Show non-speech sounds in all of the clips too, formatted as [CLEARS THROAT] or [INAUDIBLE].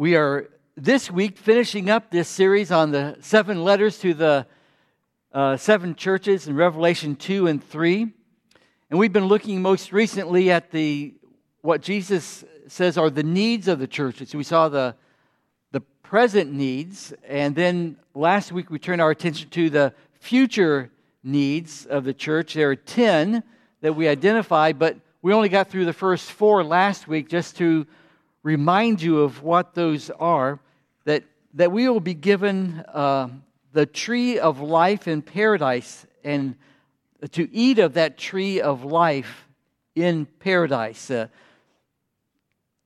We are this week finishing up this series on the seven letters to the uh, seven churches in Revelation 2 and 3. And we've been looking most recently at the what Jesus says are the needs of the churches. We saw the the present needs, and then last week we turned our attention to the future needs of the church. There are 10 that we identified, but we only got through the first four last week just to remind you of what those are, that, that we will be given uh, the tree of life in paradise and to eat of that tree of life in paradise. Uh,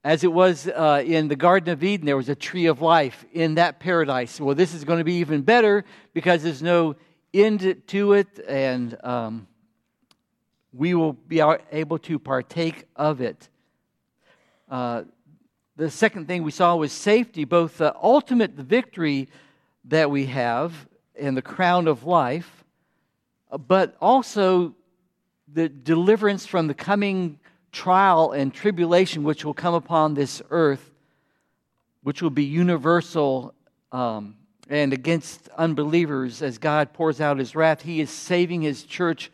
as it was uh, in the Garden of Eden, there was a tree of life in that paradise. Well, this is going to be even better because there's no end to it, and um, we will be able to partake of it. Uh, the second thing we saw was safety, both the ultimate victory that we have in the crown of life, but also the deliverance from the coming trial and tribulation which will come upon this earth, which will be universal um, and against unbelievers as God pours out his wrath. He is saving his church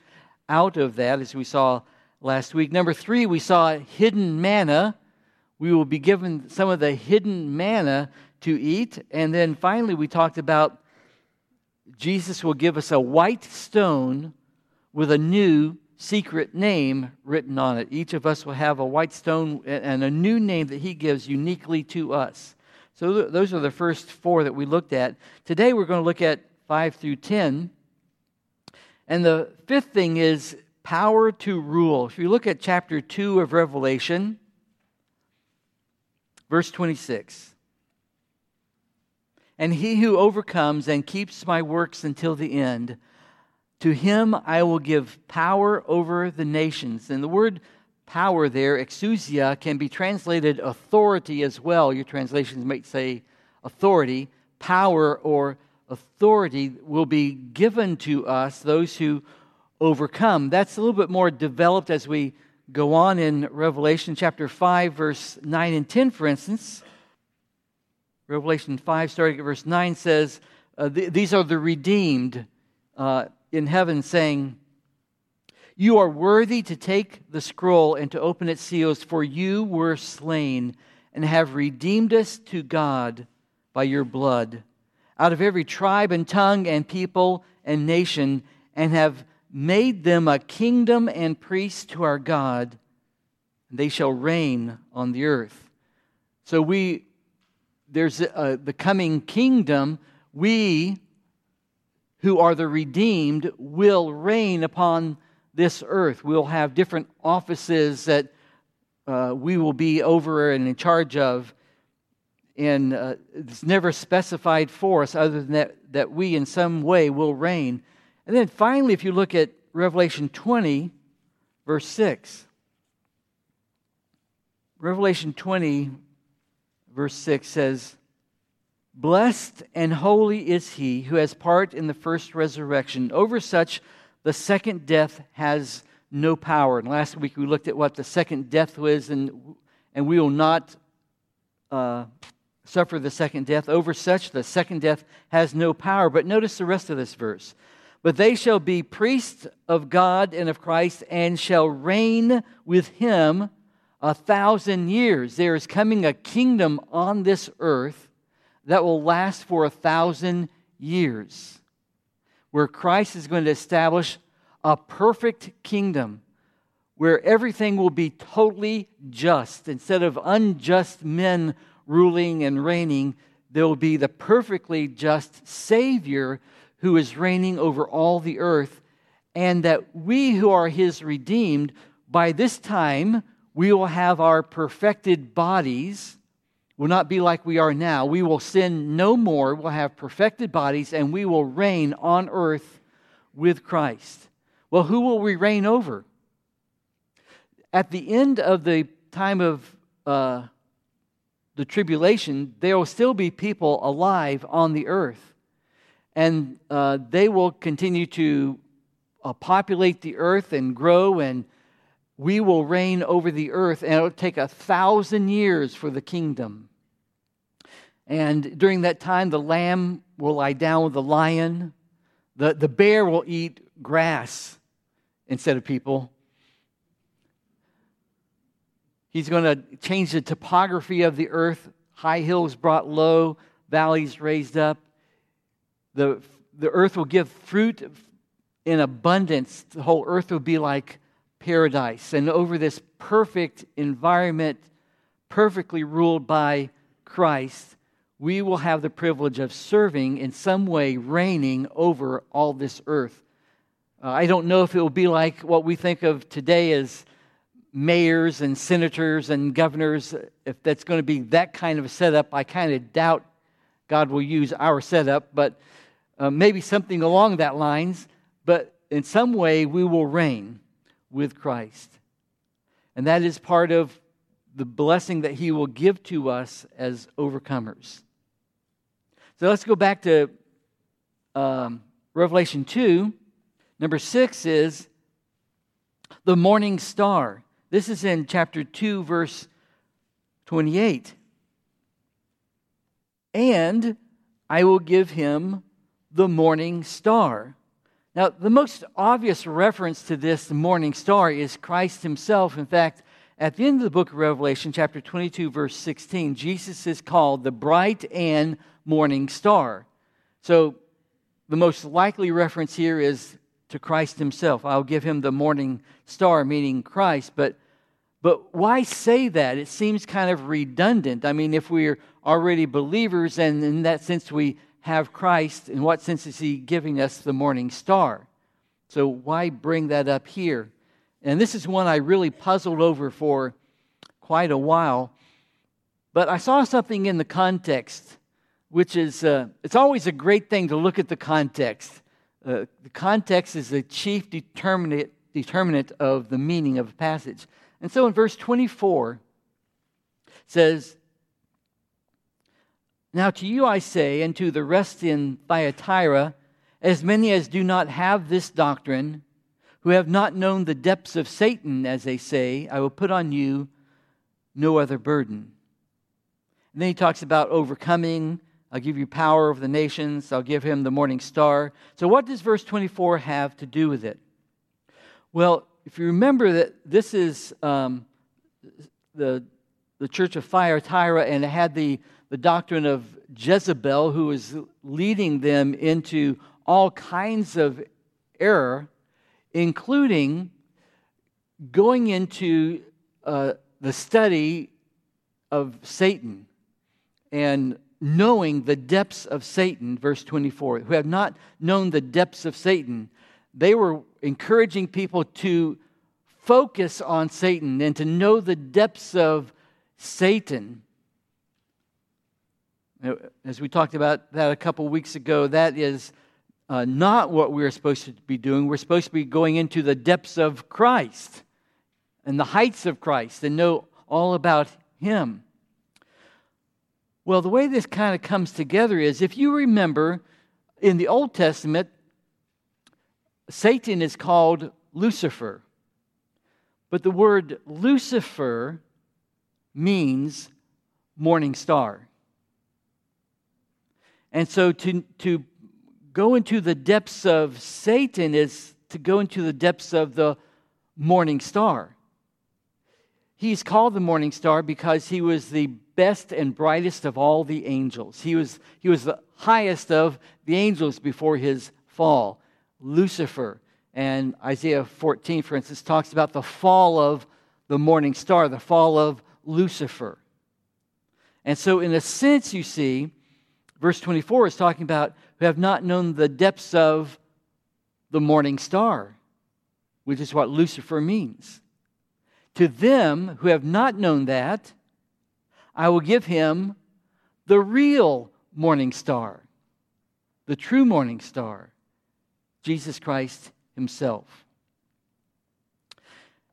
out of that, as we saw last week. Number three, we saw hidden manna we will be given some of the hidden manna to eat. And then finally, we talked about Jesus will give us a white stone with a new secret name written on it. Each of us will have a white stone and a new name that he gives uniquely to us. So those are the first four that we looked at. Today we're going to look at 5 through 10. And the fifth thing is power to rule. If you look at chapter 2 of Revelation, Verse 26 And he who overcomes and keeps my works until the end, to him I will give power over the nations. And the word power there, exousia, can be translated authority as well. Your translations might say authority. Power or authority will be given to us, those who overcome. That's a little bit more developed as we go on in Revelation chapter 5, verse 9 and 10, for instance. Revelation 5, starting at verse 9, says, uh, th- These are the redeemed uh, in heaven, saying, You are worthy to take the scroll and to open its seals, for you were slain and have redeemed us to God by your blood out of every tribe and tongue and people and nation, and have made them a kingdom and priests to our God, and they shall reign on the earth. So we there's a, the coming kingdom. We who are the redeemed will reign upon this earth. We'll have different offices that uh, we will be over and in charge of. And uh, it's never specified for us other than that, that we in some way will reign. And then finally, if you look at Revelation 20, verse 6. Revelation 20, verse 6 says, Blessed and holy is he who has part in the first resurrection. Over such, the second death has no power. And last week we looked at what the second death was, and, and we will not uh, suffer the second death. Over such, the second death has no power. But notice the rest of this verse. But they shall be priests of God and of Christ and shall reign with him a thousand years. There is coming a kingdom on this earth that will last for a thousand years, where Christ is going to establish a perfect kingdom where everything will be totally just. Instead of unjust men ruling and reigning, there will be the perfectly just Savior who is reigning over all the earth, and that we who are his redeemed, by this time, we will have our perfected bodies, will not be like we are now. We will sin no more, we'll have perfected bodies, and we will reign on earth with Christ. Well, who will we reign over? At the end of the time of uh, the tribulation, there will still be people alive on the earth and uh, they will continue to uh, populate the earth and grow, and we will reign over the earth, and it'll take a thousand years for the kingdom. And during that time, the lamb will lie down with the lion, the, the bear will eat grass instead of people. He's going to change the topography of the earth high hills brought low, valleys raised up. The, the earth will give fruit in abundance. The whole earth will be like paradise. And over this perfect environment, perfectly ruled by Christ, we will have the privilege of serving in some way, reigning over all this earth. Uh, I don't know if it will be like what we think of today as mayors and senators and governors, if that's going to be that kind of a setup, I kind of doubt God will use our setup, but uh, maybe something along that lines. But in some way, we will reign with Christ. And that is part of the blessing that He will give to us as overcomers. So let's go back to um, Revelation 2. Number six is the morning star. This is in chapter 2, verse 28. And I will give him the morning star. Now, the most obvious reference to this morning star is Christ himself. In fact, at the end of the book of Revelation, chapter 22, verse 16, Jesus is called the bright and morning star. So, the most likely reference here is to Christ himself. I'll give him the morning star, meaning Christ. But, but why say that? It seems kind of redundant. I mean, if we're already believers, and in that sense we have Christ, in what sense is he giving us the morning star? So why bring that up here? And this is one I really puzzled over for quite a while. But I saw something in the context, which is, uh, it's always a great thing to look at the context. Uh, the context is the chief determinant, determinant of the meaning of a passage. And so in verse 24, says, Now to you I say, and to the rest in Thyatira, as many as do not have this doctrine, who have not known the depths of Satan, as they say, I will put on you no other burden. And then he talks about overcoming I'll give you power over the nations. I'll give him the morning star. So, what does verse 24 have to do with it? Well, if you remember that this is um, the, the church of Thyatira and it had the, the doctrine of Jezebel, who was leading them into all kinds of error, including going into uh, the study of Satan and knowing the depths of Satan, verse 24, who have not known the depths of Satan. They were encouraging people to focus on Satan and to know the depths of Satan. As we talked about that a couple weeks ago, that is uh, not what we're supposed to be doing. We're supposed to be going into the depths of Christ and the heights of Christ and know all about Him. Well, the way this kind of comes together is if you remember in the Old Testament, Satan is called Lucifer. But the word Lucifer means morning star. And so to, to go into the depths of Satan is to go into the depths of the morning star. He's called the morning star because he was the best and brightest of all the angels. He was, he was the highest of the angels before his fall. Lucifer. And Isaiah 14, for instance, talks about the fall of the morning star, the fall of Lucifer. And so, in a sense, you see, verse 24 is talking about who have not known the depths of the morning star, which is what Lucifer means. To them who have not known that, I will give him the real morning star, the true morning star, Jesus Christ himself.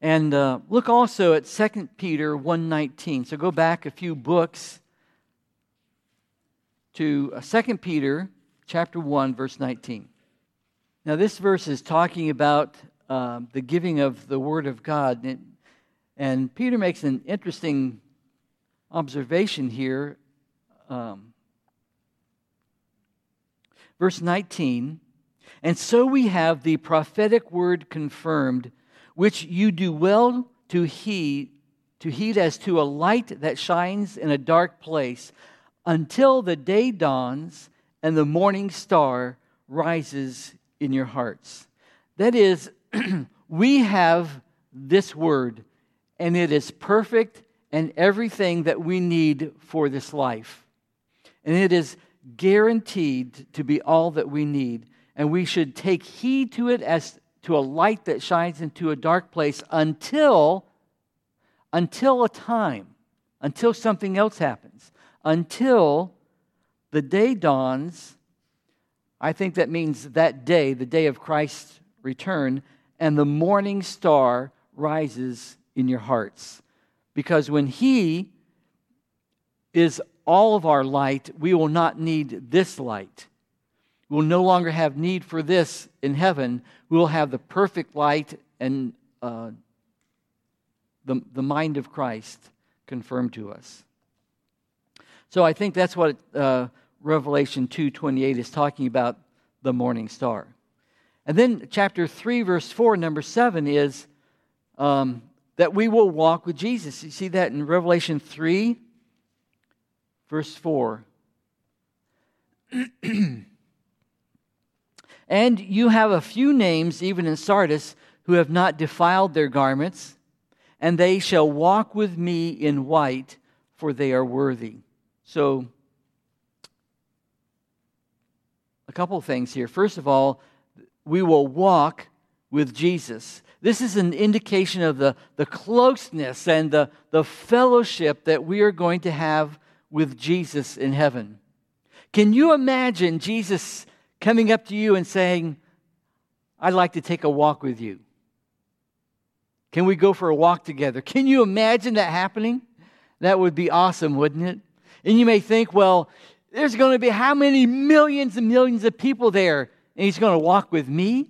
And uh, look also at 2 Peter 1.19. So go back a few books to 2 uh, Peter chapter 1, verse 19. Now this verse is talking about uh, the giving of the Word of God. And and Peter makes an interesting observation here. Um, Verse 19 And so we have the prophetic word confirmed, which you do well to heed, to heed as to a light that shines in a dark place until the day dawns and the morning star rises in your hearts. That is, [CLEARS THROAT] we have this word, and it is perfect and everything that we need for this life. And it is guaranteed to be all that we need. And we should take heed to it as to a light that shines into a dark place until until a time, until something else happens, until the day dawns. I think that means that day, the day of Christ's return, and the morning star rises in your hearts. Because when He is all of our light, we will not need this light. We will no longer have need for this in heaven. We will have the perfect light and uh, the, the mind of Christ confirmed to us. So I think that's what uh, Revelation 2.28 is talking about, the morning star. And then chapter 3, verse 4, number 7 is um, that we will walk with Jesus. You see that in Revelation 3, verse 4. [CLEARS THROAT] and you have a few names, even in Sardis, who have not defiled their garments, and they shall walk with me in white, for they are worthy. So, a couple things here. First of all, we will walk with Jesus. This is an indication of the, the closeness and the, the fellowship that we are going to have with Jesus in heaven. Can you imagine Jesus coming up to you and saying, I'd like to take a walk with you? Can we go for a walk together? Can you imagine that happening? That would be awesome, wouldn't it? And you may think, well, there's going to be how many millions and millions of people there, and he's going to walk with me?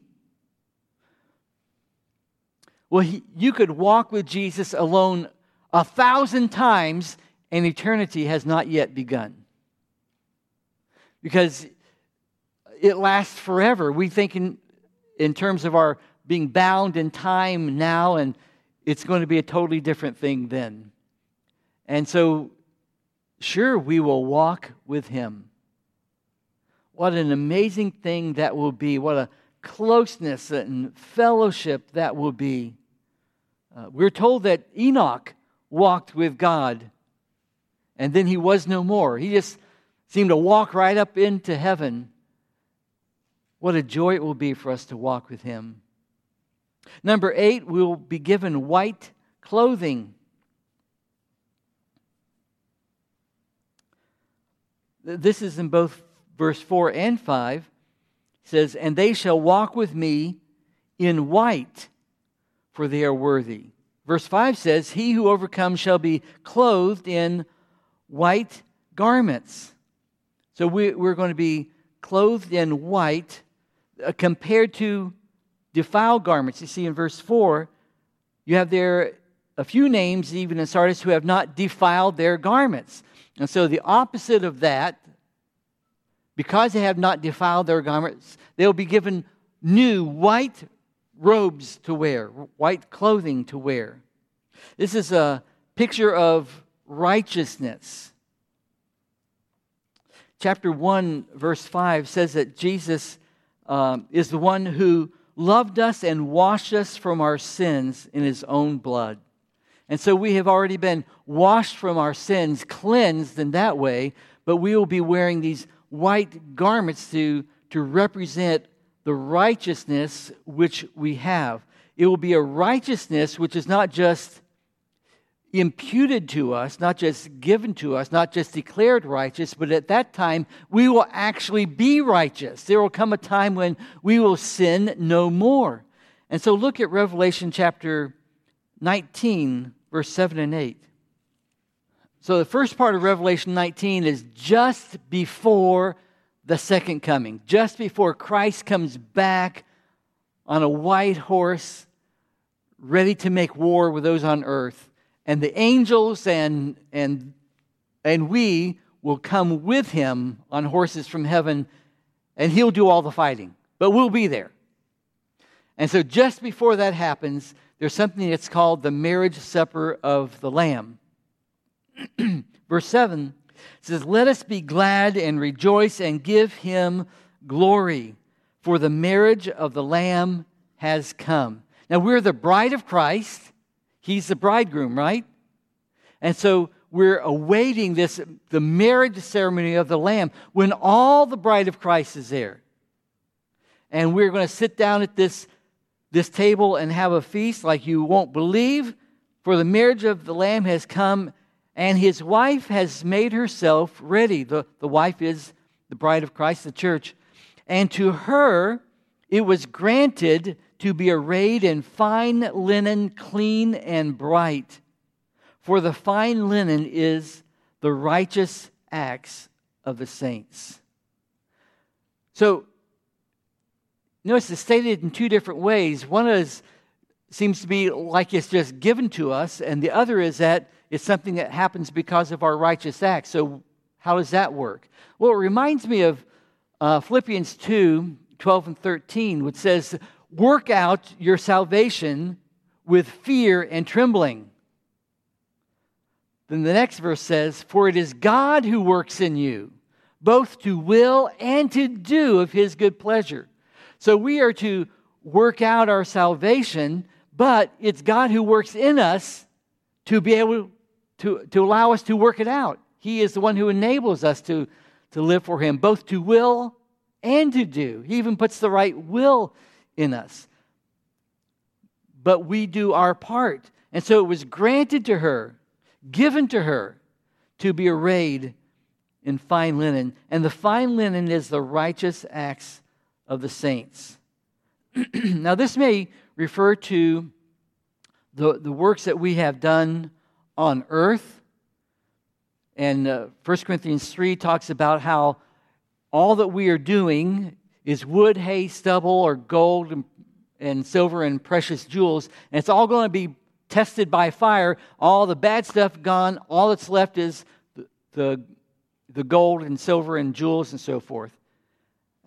Well, he, you could walk with Jesus alone a thousand times, and eternity has not yet begun. Because it lasts forever. We think in, in terms of our being bound in time now, and it's going to be a totally different thing then. And so, sure, we will walk with Him. What an amazing thing that will be. What a closeness and fellowship that will be. Uh, we're told that Enoch walked with God and then he was no more. He just seemed to walk right up into heaven. What a joy it will be for us to walk with him. Number eight, we will be given white clothing. This is in both verse 4 and 5. It says, And they shall walk with me in white for they are worthy. Verse 5 says, He who overcomes shall be clothed in white garments. So we, are going to be clothed in white uh, compared to defiled garments. You see in verse 4, you have there a few names, even in Sardis, who have not defiled their garments. And so the opposite of that, because they have not defiled their garments, they'll be given new white robes to wear, white clothing to wear. This is a picture of righteousness. Chapter 1, verse 5 says that Jesus um, is the one who loved us and washed us from our sins in his own blood. And so we have already been washed from our sins, cleansed in that way, but we will be wearing these white garments to, to represent the righteousness which we have. It will be a righteousness which is not just imputed to us, not just given to us, not just declared righteous, but at that time we will actually be righteous. There will come a time when we will sin no more. And so look at Revelation chapter 19, verse 7 and 8. So the first part of Revelation 19 is just before the second coming, just before Christ comes back on a white horse, ready to make war with those on earth. And the angels and, and, and we will come with him on horses from heaven and he'll do all the fighting, but we'll be there. And so, just before that happens, there's something that's called the marriage supper of the Lamb. [CLEARS THROAT] Verse 7 says, Let us be glad and rejoice and give him glory, for the marriage of the Lamb has come. Now, we're the bride of Christ. He's the bridegroom, right? And so we're awaiting this, the marriage ceremony of the Lamb, when all the bride of Christ is there. And we're going to sit down at this, this table and have a feast like you won't believe, for the marriage of the Lamb has come, and his wife has made herself ready. The, the wife is the bride of Christ, the church. And to her it was granted to be arrayed in fine linen, clean and bright. For the fine linen is the righteous acts of the saints. So, notice it's stated in two different ways. One is seems to be like it's just given to us, and the other is that it's something that happens because of our righteous acts. So, how does that work? Well, it reminds me of uh, Philippians 2 12 and 13, which says, Work out your salvation with fear and trembling. Then the next verse says, For it is God who works in you, both to will and to do of his good pleasure. So we are to work out our salvation, but it's God who works in us to be able to, to allow us to work it out. He is the one who enables us to, to live for him, both to will and to do. He even puts the right will in us. But we do our part. And so it was granted to her given to her to be arrayed in fine linen. And the fine linen is the righteous acts of the saints. [CLEARS THROAT] now, this may refer to the, the works that we have done on earth. And uh, 1 Corinthians 3 talks about how all that we are doing is wood, hay, stubble, or gold and, and silver and precious jewels. And it's all going to be tested by fire, all the bad stuff gone, all that's left is the, the, the gold and silver and jewels and so forth.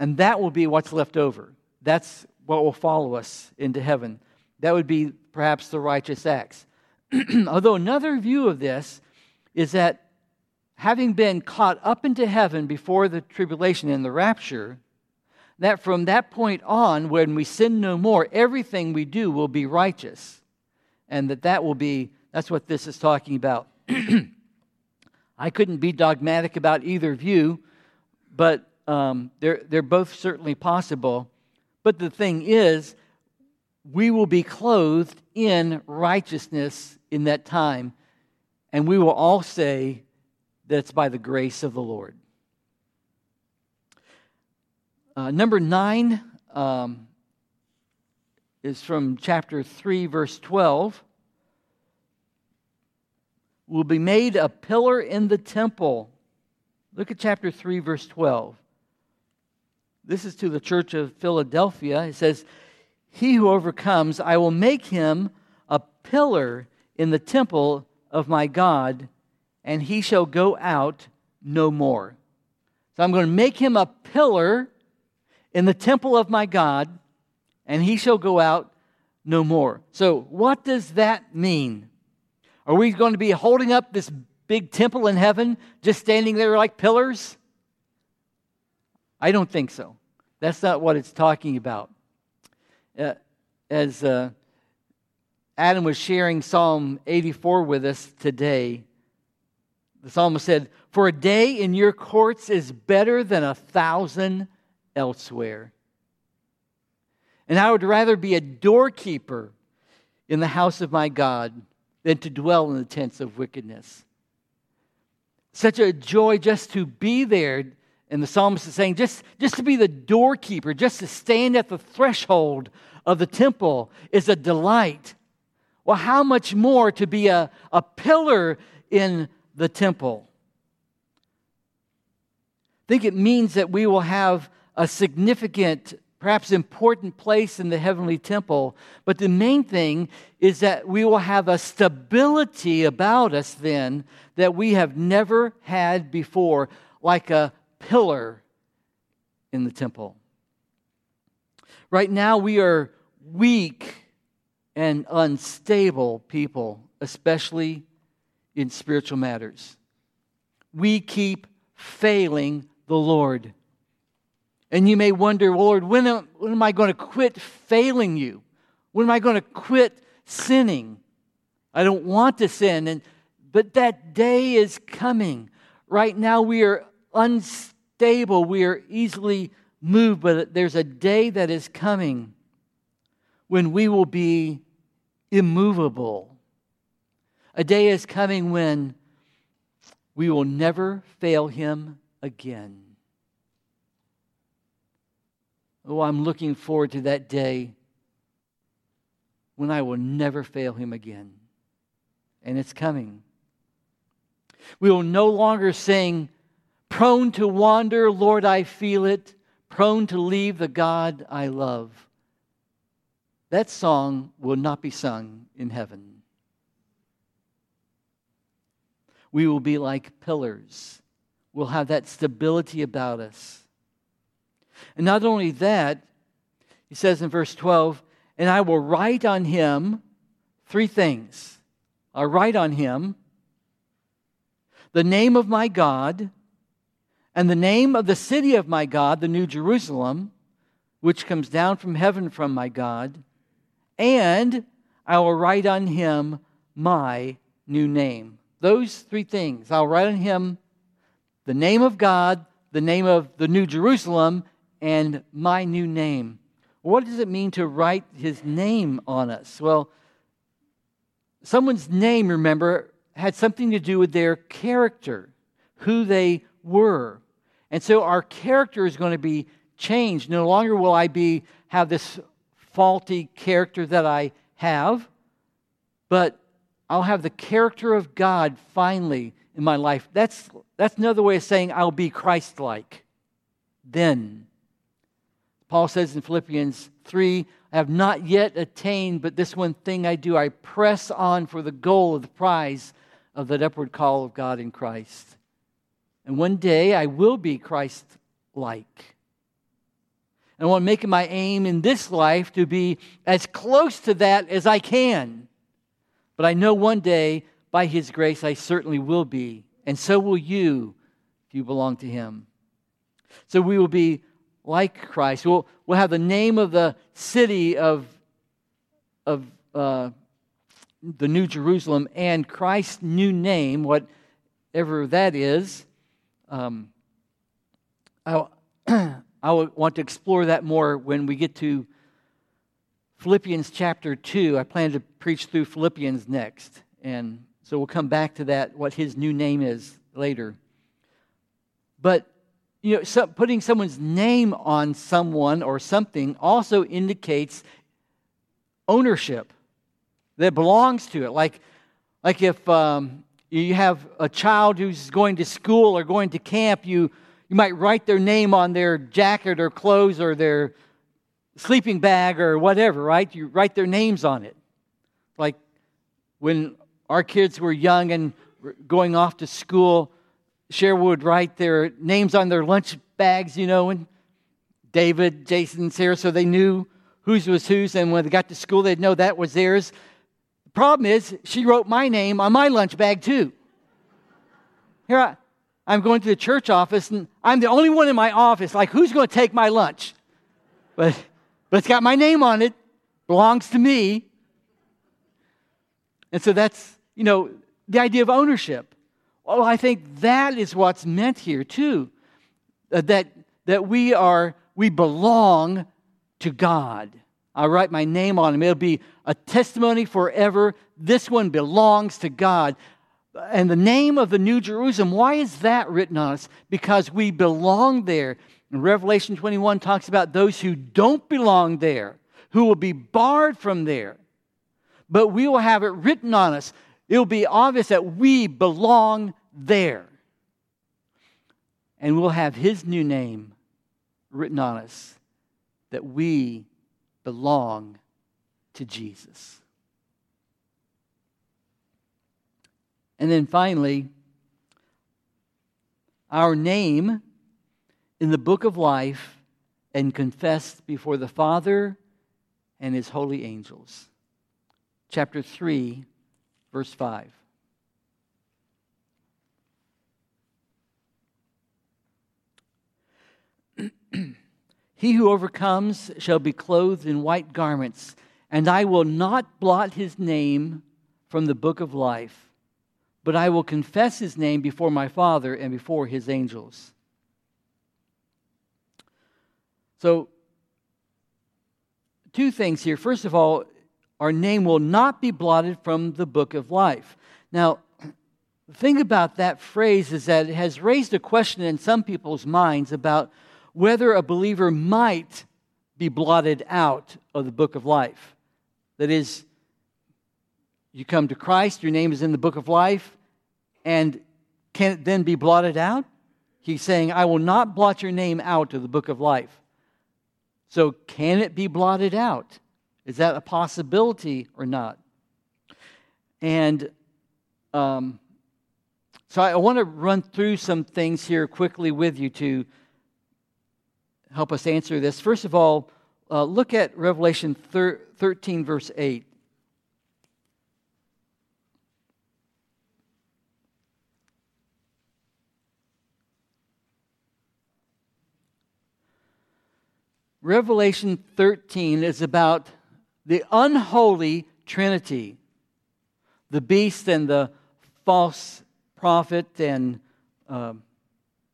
And that will be what's left over. That's what will follow us into heaven. That would be perhaps the righteous acts. [CLEARS THROAT] Although another view of this is that having been caught up into heaven before the tribulation and the rapture, that from that point on, when we sin no more, everything we do will be righteous and that that will be that's what this is talking about [CLEARS THROAT] i couldn't be dogmatic about either view but um, they're, they're both certainly possible but the thing is we will be clothed in righteousness in that time and we will all say that it's by the grace of the lord uh, number nine um, is from chapter 3, verse 12. Will be made a pillar in the temple. Look at chapter 3, verse 12. This is to the church of Philadelphia. It says, He who overcomes, I will make him a pillar in the temple of my God, and he shall go out no more. So I'm going to make him a pillar in the temple of my God, and he shall go out no more. So, what does that mean? Are we going to be holding up this big temple in heaven, just standing there like pillars? I don't think so. That's not what it's talking about. Uh, as uh, Adam was sharing Psalm 84 with us today, the psalmist said, For a day in your courts is better than a thousand elsewhere. And I would rather be a doorkeeper in the house of my God than to dwell in the tents of wickedness. Such a joy just to be there. And the psalmist is saying, just, just to be the doorkeeper, just to stand at the threshold of the temple is a delight. Well, how much more to be a, a pillar in the temple? I think it means that we will have a significant perhaps important place in the heavenly temple. But the main thing is that we will have a stability about us then that we have never had before, like a pillar in the temple. Right now, we are weak and unstable people, especially in spiritual matters. We keep failing the Lord. And you may wonder, Lord, when am, when am I going to quit failing you? When am I going to quit sinning? I don't want to sin. And, but that day is coming. Right now, we are unstable. We are easily moved, but there's a day that is coming when we will be immovable. A day is coming when we will never fail him again. Oh, I'm looking forward to that day when I will never fail him again. And it's coming. We will no longer sing, Prone to wander, Lord, I feel it, prone to leave the God I love. That song will not be sung in heaven. We will be like pillars. We'll have that stability about us. And not only that, he says in verse 12, and I will write on him three things. I'll write on him the name of my God and the name of the city of my God, the New Jerusalem, which comes down from heaven from my God, and I will write on him my new name. Those three things. I'll write on him the name of God, the name of the New Jerusalem, and my new name. What does it mean to write his name on us? Well, someone's name, remember, had something to do with their character, who they were. And so our character is going to be changed. No longer will I be have this faulty character that I have, but I'll have the character of God finally in my life. That's that's another way of saying I'll be Christ-like. Then Paul says in Philippians 3 I have not yet attained, but this one thing I do, I press on for the goal of the prize of that upward call of God in Christ. And one day I will be Christ like. And I want to make it my aim in this life to be as close to that as I can. But I know one day, by His grace, I certainly will be. And so will you if you belong to Him. So we will be like Christ. We'll, we'll have the name of the city of, of uh, the New Jerusalem and Christ's new name, whatever that is. Um, I, [CLEARS THROAT] I want to explore that more when we get to Philippians chapter 2. I plan to preach through Philippians next. And so we'll come back to that, what his new name is later. But you know, so putting someone's name on someone or something also indicates ownership that belongs to it. Like, like if um, you have a child who's going to school or going to camp, you, you might write their name on their jacket or clothes or their sleeping bag or whatever, right? You write their names on it. Like when our kids were young and going off to school, Cheryl would write their names on their lunch bags, you know, and David, Jason, Sarah, so they knew whose was whose. And when they got to school, they'd know that was theirs. Problem is, she wrote my name on my lunch bag, too. Here I, I'm going to the church office, and I'm the only one in my office. Like, who's going to take my lunch? But, but it's got my name on it, belongs to me. And so that's, you know, the idea of ownership. Well, I think that is what's meant here, too. Uh, that, that we are, we belong to God. I'll write my name on him. It'll be a testimony forever. This one belongs to God. And the name of the New Jerusalem, why is that written on us? Because we belong there. And Revelation 21 talks about those who don't belong there, who will be barred from there. But we will have it written on us. It will be obvious that we belong there. And we'll have His new name written on us that we belong to Jesus. And then finally, our name in the book of life and confessed before the Father and his holy angels. Chapter 3, verse 5. [CLEARS THROAT] he who overcomes shall be clothed in white garments, and I will not blot his name from the book of life, but I will confess his name before my Father and before his angels. So, two things here. First of all, our name will not be blotted from the book of life. Now, the thing about that phrase is that it has raised a question in some people's minds about whether a believer might be blotted out of the book of life. That is, you come to Christ, your name is in the book of life, and can it then be blotted out? He's saying, I will not blot your name out of the book of life. So, can it be blotted out? Is that a possibility or not? And um, so, I want to run through some things here quickly with you to help us answer this. First of all, uh, look at Revelation 13, verse 8. Revelation 13 is about the unholy Trinity the beast and the false prophet and uh,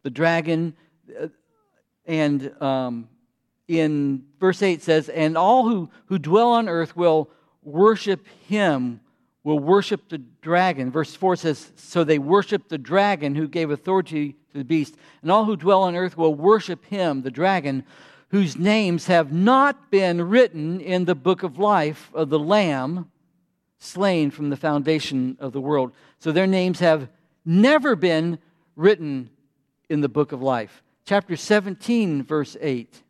the dragon. And um, in verse 8 says, And all who, who dwell on earth will worship him, will worship the dragon. Verse 4 says, So they worship the dragon who gave authority to the beast. And all who dwell on earth will worship him, the dragon whose names have not been written in the book of life of the Lamb slain from the foundation of the world. So their names have never been written in the book of life. Chapter 17, verse 8.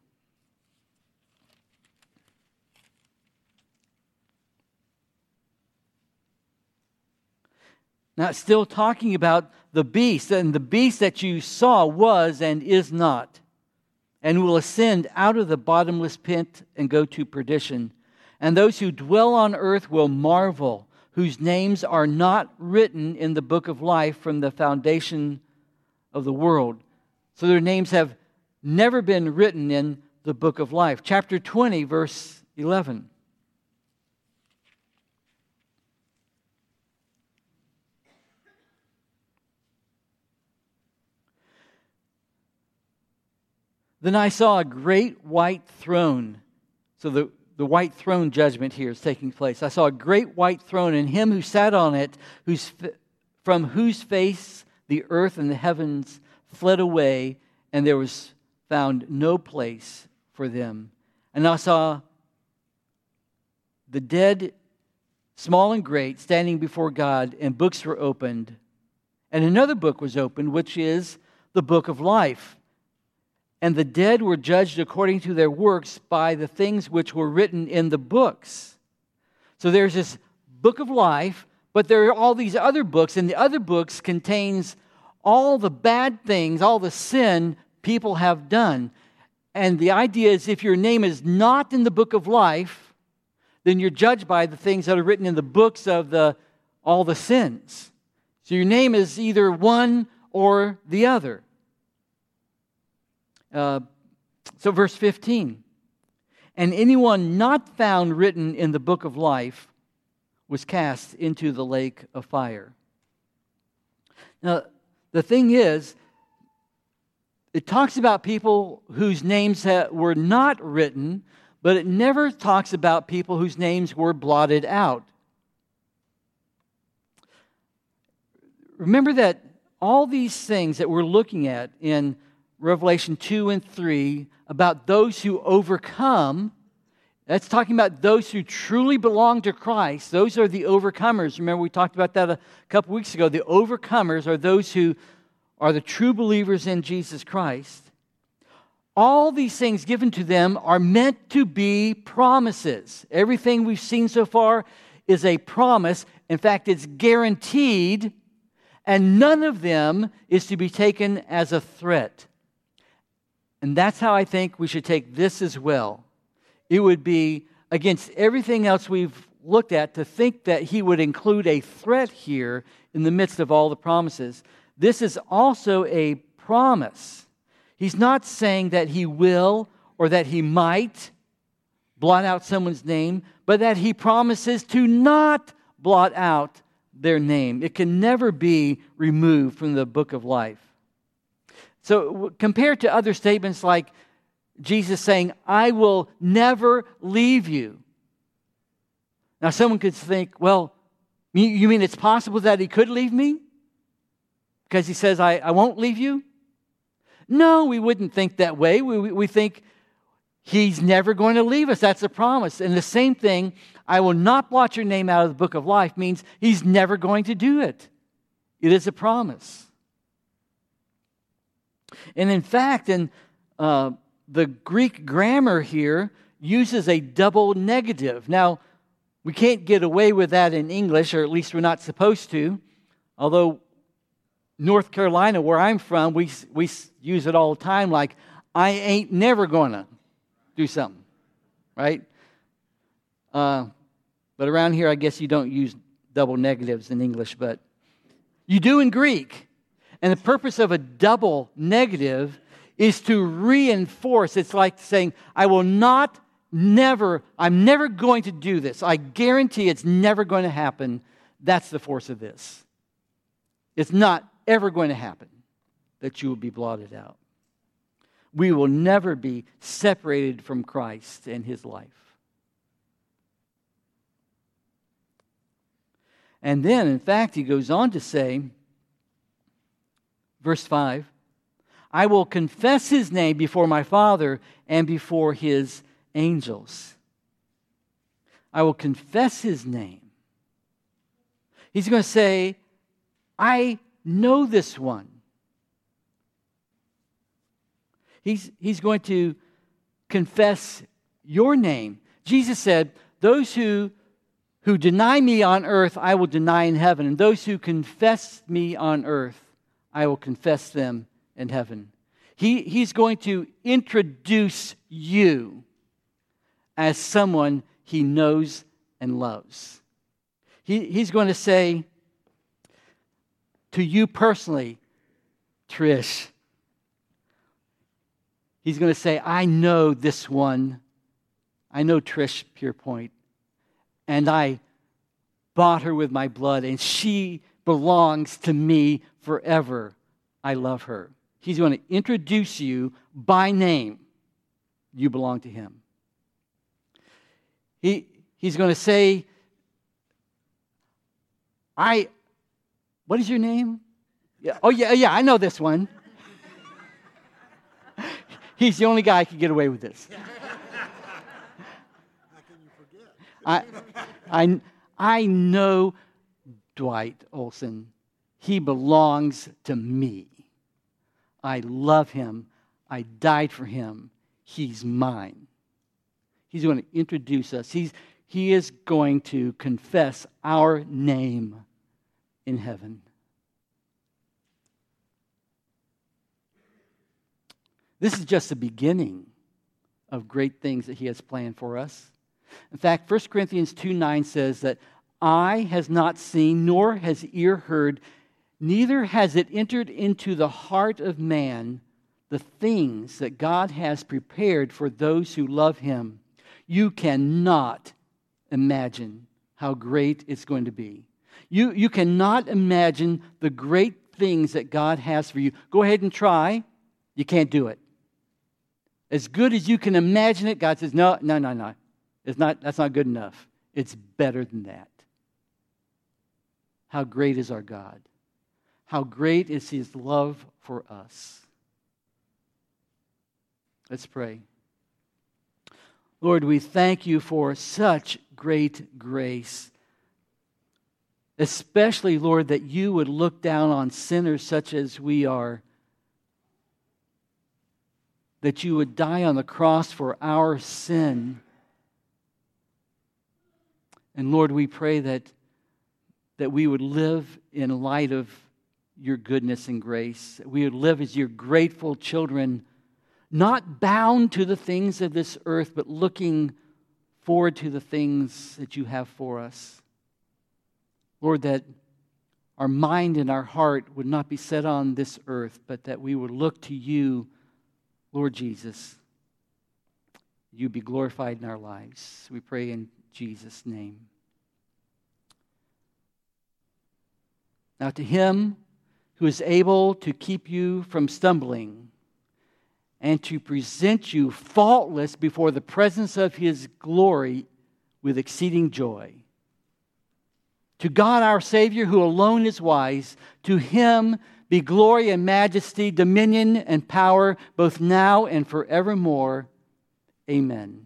Now, still talking about the beast, and the beast that you saw was and is not and will ascend out of the bottomless pit and go to perdition. And those who dwell on earth will marvel, whose names are not written in the book of life from the foundation of the world. So their names have never been written in the book of life. Chapter 20, verse 11. Then I saw a great white throne. So the, the white throne judgment here is taking place. I saw a great white throne, and him who sat on it, whose, from whose face the earth and the heavens fled away, and there was found no place for them. And I saw the dead, small and great, standing before God, and books were opened. And another book was opened, which is the book of life. And the dead were judged according to their works by the things which were written in the books. So there's this book of life, but there are all these other books, and the other books contains all the bad things, all the sin people have done. And the idea is if your name is not in the book of life, then you're judged by the things that are written in the books of the all the sins. So your name is either one or the other. Uh, so, verse 15 and anyone not found written in the book of life was cast into the lake of fire. Now, the thing is, it talks about people whose names were not written, but it never talks about people whose names were blotted out. Remember that all these things that we're looking at in Revelation 2 and 3 about those who overcome. That's talking about those who truly belong to Christ. Those are the overcomers. Remember, we talked about that a couple weeks ago. The overcomers are those who are the true believers in Jesus Christ. All these things given to them are meant to be promises. Everything we've seen so far is a promise. In fact, it's guaranteed, and none of them is to be taken as a threat. And that's how I think we should take this as well. It would be against everything else we've looked at to think that he would include a threat here in the midst of all the promises. This is also a promise. He's not saying that he will or that he might blot out someone's name, but that he promises to not blot out their name. It can never be removed from the book of life. So, compared to other statements like Jesus saying, I will never leave you. Now, someone could think, well, you mean it's possible that he could leave me? Because he says, I, I won't leave you? No, we wouldn't think that way. We, we think he's never going to leave us. That's a promise. And the same thing, I will not blot your name out of the book of life, means he's never going to do it. It is a promise. And in fact, in uh, the Greek grammar here uses a double negative. Now, we can't get away with that in English, or at least we're not supposed to. Although, North Carolina, where I'm from, we, we use it all the time like, I ain't never gonna do something, right? Uh, but around here, I guess you don't use double negatives in English, but you do in Greek. And the purpose of a double negative is to reinforce. It's like saying, I will not, never, I'm never going to do this. I guarantee it's never going to happen. That's the force of this. It's not ever going to happen that you will be blotted out. We will never be separated from Christ and his life. And then, in fact, he goes on to say, verse 5 I will confess his name before my Father and before his angels. I will confess his name. He's going to say, I know this one. He's, he's going to confess your name. Jesus said, Those who, who deny me on earth, I will deny in heaven. And those who confess me on earth, I will confess them in heaven. He, he's going to introduce you as someone he knows and loves. He, he's going to say to you personally, Trish, he's going to say, I know this one. I know Trish Pierpoint, and I bought her with my blood, and she belongs to me forever. I love her. He's going to introduce you by name. You belong to him. He, he's going to say, I, what is your name? Yeah, oh, yeah, yeah, I know this one. [LAUGHS] He's the only guy who can get away with this. How can you forget? I, I, I know Dwight Olson. He belongs to me. I love him. I died for him. He's mine. He's going to introduce us. He's, he is going to confess our name in heaven. This is just the beginning of great things that he has planned for us. In fact, 1 Corinthians 2 9 says that eye has not seen, nor has ear heard, neither has it entered into the heart of man the things that God has prepared for those who love him. You cannot imagine how great it's going to be. You, you cannot imagine the great things that God has for you. Go ahead and try. You can't do it. As good as you can imagine it, God says, no, no, no, no. It's not, that's not good enough. It's better than that. How great is our God? How great is his love for us? Let's pray. Lord, we thank you for such great grace. Especially, Lord, that you would look down on sinners such as we are. That you would die on the cross for our sin. And Lord, we pray that, that we would live in light of your goodness and grace. We would live as your grateful children, not bound to the things of this earth, but looking forward to the things that you have for us. Lord, that our mind and our heart would not be set on this earth, but that we would look to you, Lord Jesus. You be glorified in our lives. We pray in Jesus' name. Now, to him who is able to keep you from stumbling and to present you faultless before the presence of his glory with exceeding joy. To God our Savior, who alone is wise, to him be glory and majesty, dominion and power, both now and forevermore. Amen.